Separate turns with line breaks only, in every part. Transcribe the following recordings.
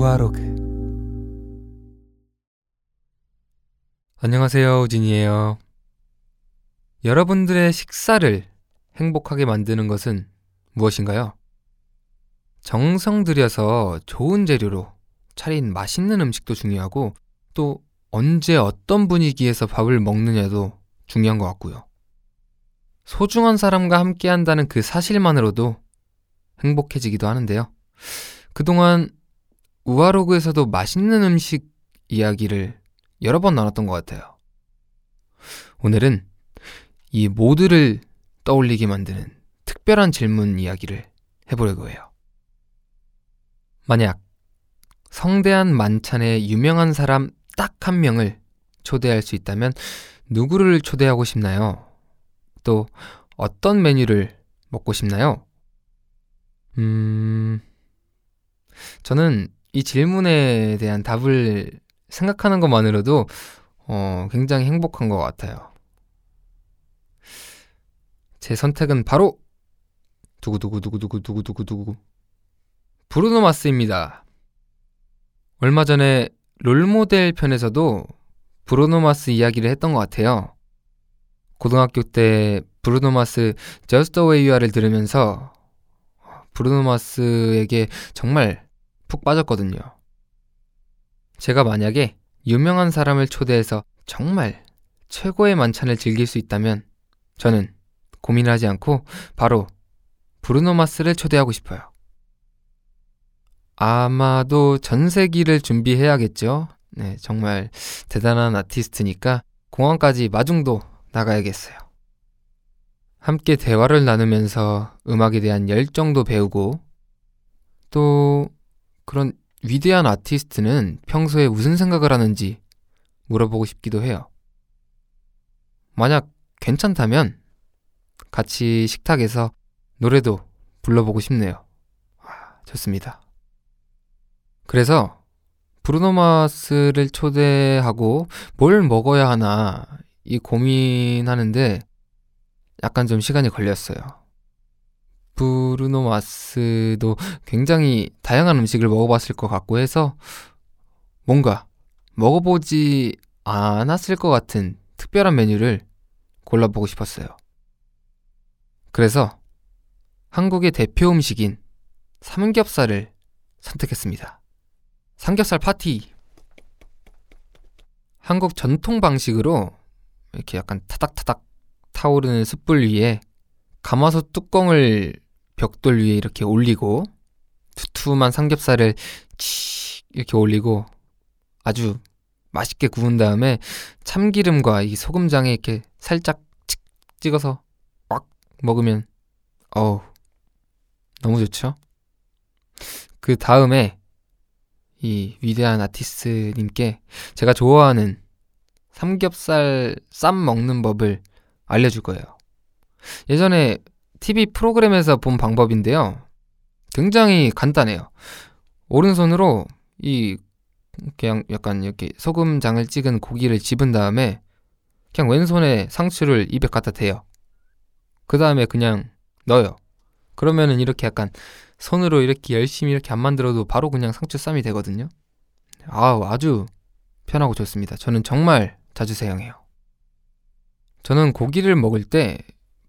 우아로그 안녕하세요 우진이에요 여러분들의 식사를 행복하게 만드는 것은 무엇인가요? 정성 들여서 좋은 재료로 차린 맛있는 음식도 중요하고 또 언제 어떤 분위기에서 밥을 먹느냐도 중요한 것 같고요. 소중한 사람과 함께 한다는 그 사실만으로도 행복해지기도 하는데요. 그동안 우아로그에서도 맛있는 음식 이야기를 여러 번 나눴던 것 같아요. 오늘은 이 모두를 떠올리게 만드는 특별한 질문 이야기를 해보려고 해요. 만약 성대한 만찬에 유명한 사람 딱 한 명을 초대할 수 있다면 누구를 초대하고 싶나요? 또 어떤 메뉴를 먹고 싶나요? 음, 저는 이 질문에 대한 답을 생각하는 것만으로도 어, 굉장히 행복한 것 같아요. 제 선택은 바로 두구두구두구두구두구두구두구 브루노 마스입니다. 얼마 전에 롤모델 편에서도 브루노 마스 이야기를 했던 것 같아요. 고등학교 때 브루노 마스 Just the Way You Are를 들으면서 브루노 마스에게 정말 푹 빠졌거든요. 제가 만약에 유명한 사람을 초대해서 정말 최고의 만찬을 즐길 수 있다면 저는 고민하지 않고 바로 브루노 마스를 초대하고 싶어요. 아마도 전세기를 준비해야겠죠. 네, 정말 대단한 아티스트니까 공항까지 마중도 나가야겠어요. 함께 대화를 나누면서 음악에 대한 열정도 배우고 또 그런 위대한 아티스트는 평소에 무슨 생각을 하는지 물어보고 싶기도 해요. 만약 괜찮다면 같이 식탁에서 노래도 불러보고 싶네요. 좋습니다. 그래서 브루노마스를 초대하고 뭘 먹어야 하나 이 고민하는데 약간 좀 시간이 걸렸어요. 브루노 마스도 굉장히 다양한 음식을 먹어봤을 것 같고 해서 뭔가 먹어보지 않았을 것 같은 특별한 메뉴를 골라보고 싶었어요. 그래서 한국의 대표 음식인 삼겹살을 선택했습니다. 삼겹살 파티. 한국 전통 방식으로 이렇게 약간 타닥타닥 타오르는 숯불 위에 가마솥 뚜껑을 벽돌 위에 이렇게 올리고 두툼한 삼겹살을 치 이렇게 올리고 아주 맛있게 구운 다음에 참기름과 이 소금장에 이렇게 살짝 칙 찍어서 꽉 먹으면 어우 너무 좋죠. 그 다음에 이 위대한 아티스트님께 제가 좋아하는 삼겹살 쌈 먹는 법을 알려줄 거예요. 예전에 TV 프로그램에서 본 방법인데요. 굉장히 간단해요. 오른손으로 이 그냥 약간 이렇게 소금장을 찍은 고기를 집은 다음에 그냥 왼손에 상추를 입에 갖다 대요. 그 다음에 그냥 넣어요. 그러면은 이렇게 약간 손으로 이렇게 열심히 이렇게 안 만들어도 바로 그냥 상추 쌈이 되거든요. 아우, 아주 편하고 좋습니다. 저는 정말 자주 사용해요. 저는 고기를 먹을 때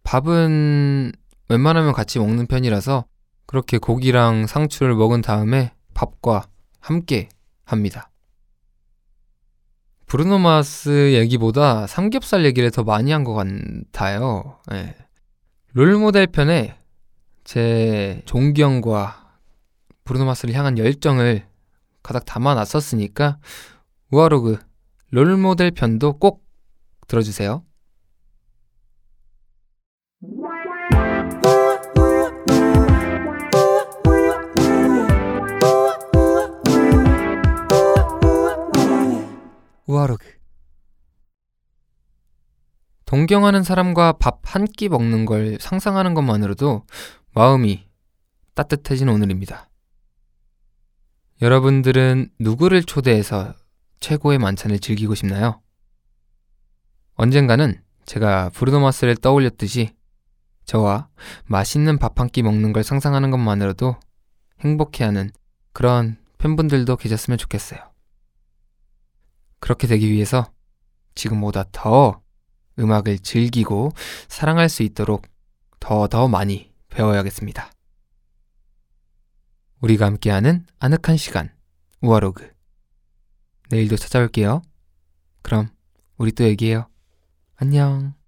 밥은 웬만하면 같이 먹는 편이라서 그렇게 고기랑 상추를 먹은 다음에 밥과 함께 합니다. 브루노마스 얘기보다 삼겹살 얘기를 더 많이 한 것 같아요. 네. 롤모델 편에 제 존경과 브루노마스를 향한 열정을 가닥 담아놨었으니까 우아로그 롤모델 편도 꼭 들어주세요. 우아로그 동경하는 사람과 밥 한 끼 먹는 걸 상상하는 것만으로도 마음이 따뜻해진 오늘입니다. 여러분들은 누구를 초대해서 최고의 만찬을 즐기고 싶나요? 언젠가는 제가 브루노마스를 떠올렸듯이 저와 맛있는 밥 한 끼 먹는 걸 상상하는 것만으로도 행복해하는 그런 팬분들도 계셨으면 좋겠어요. 그렇게 되기 위해서 지금보다 더 음악을 즐기고 사랑할 수 있도록 더더 많이 배워야겠습니다. 우리가 함께하는 아늑한 시간, 우아로그. 내일도 찾아올게요. 그럼 우리 또 얘기해요. 안녕.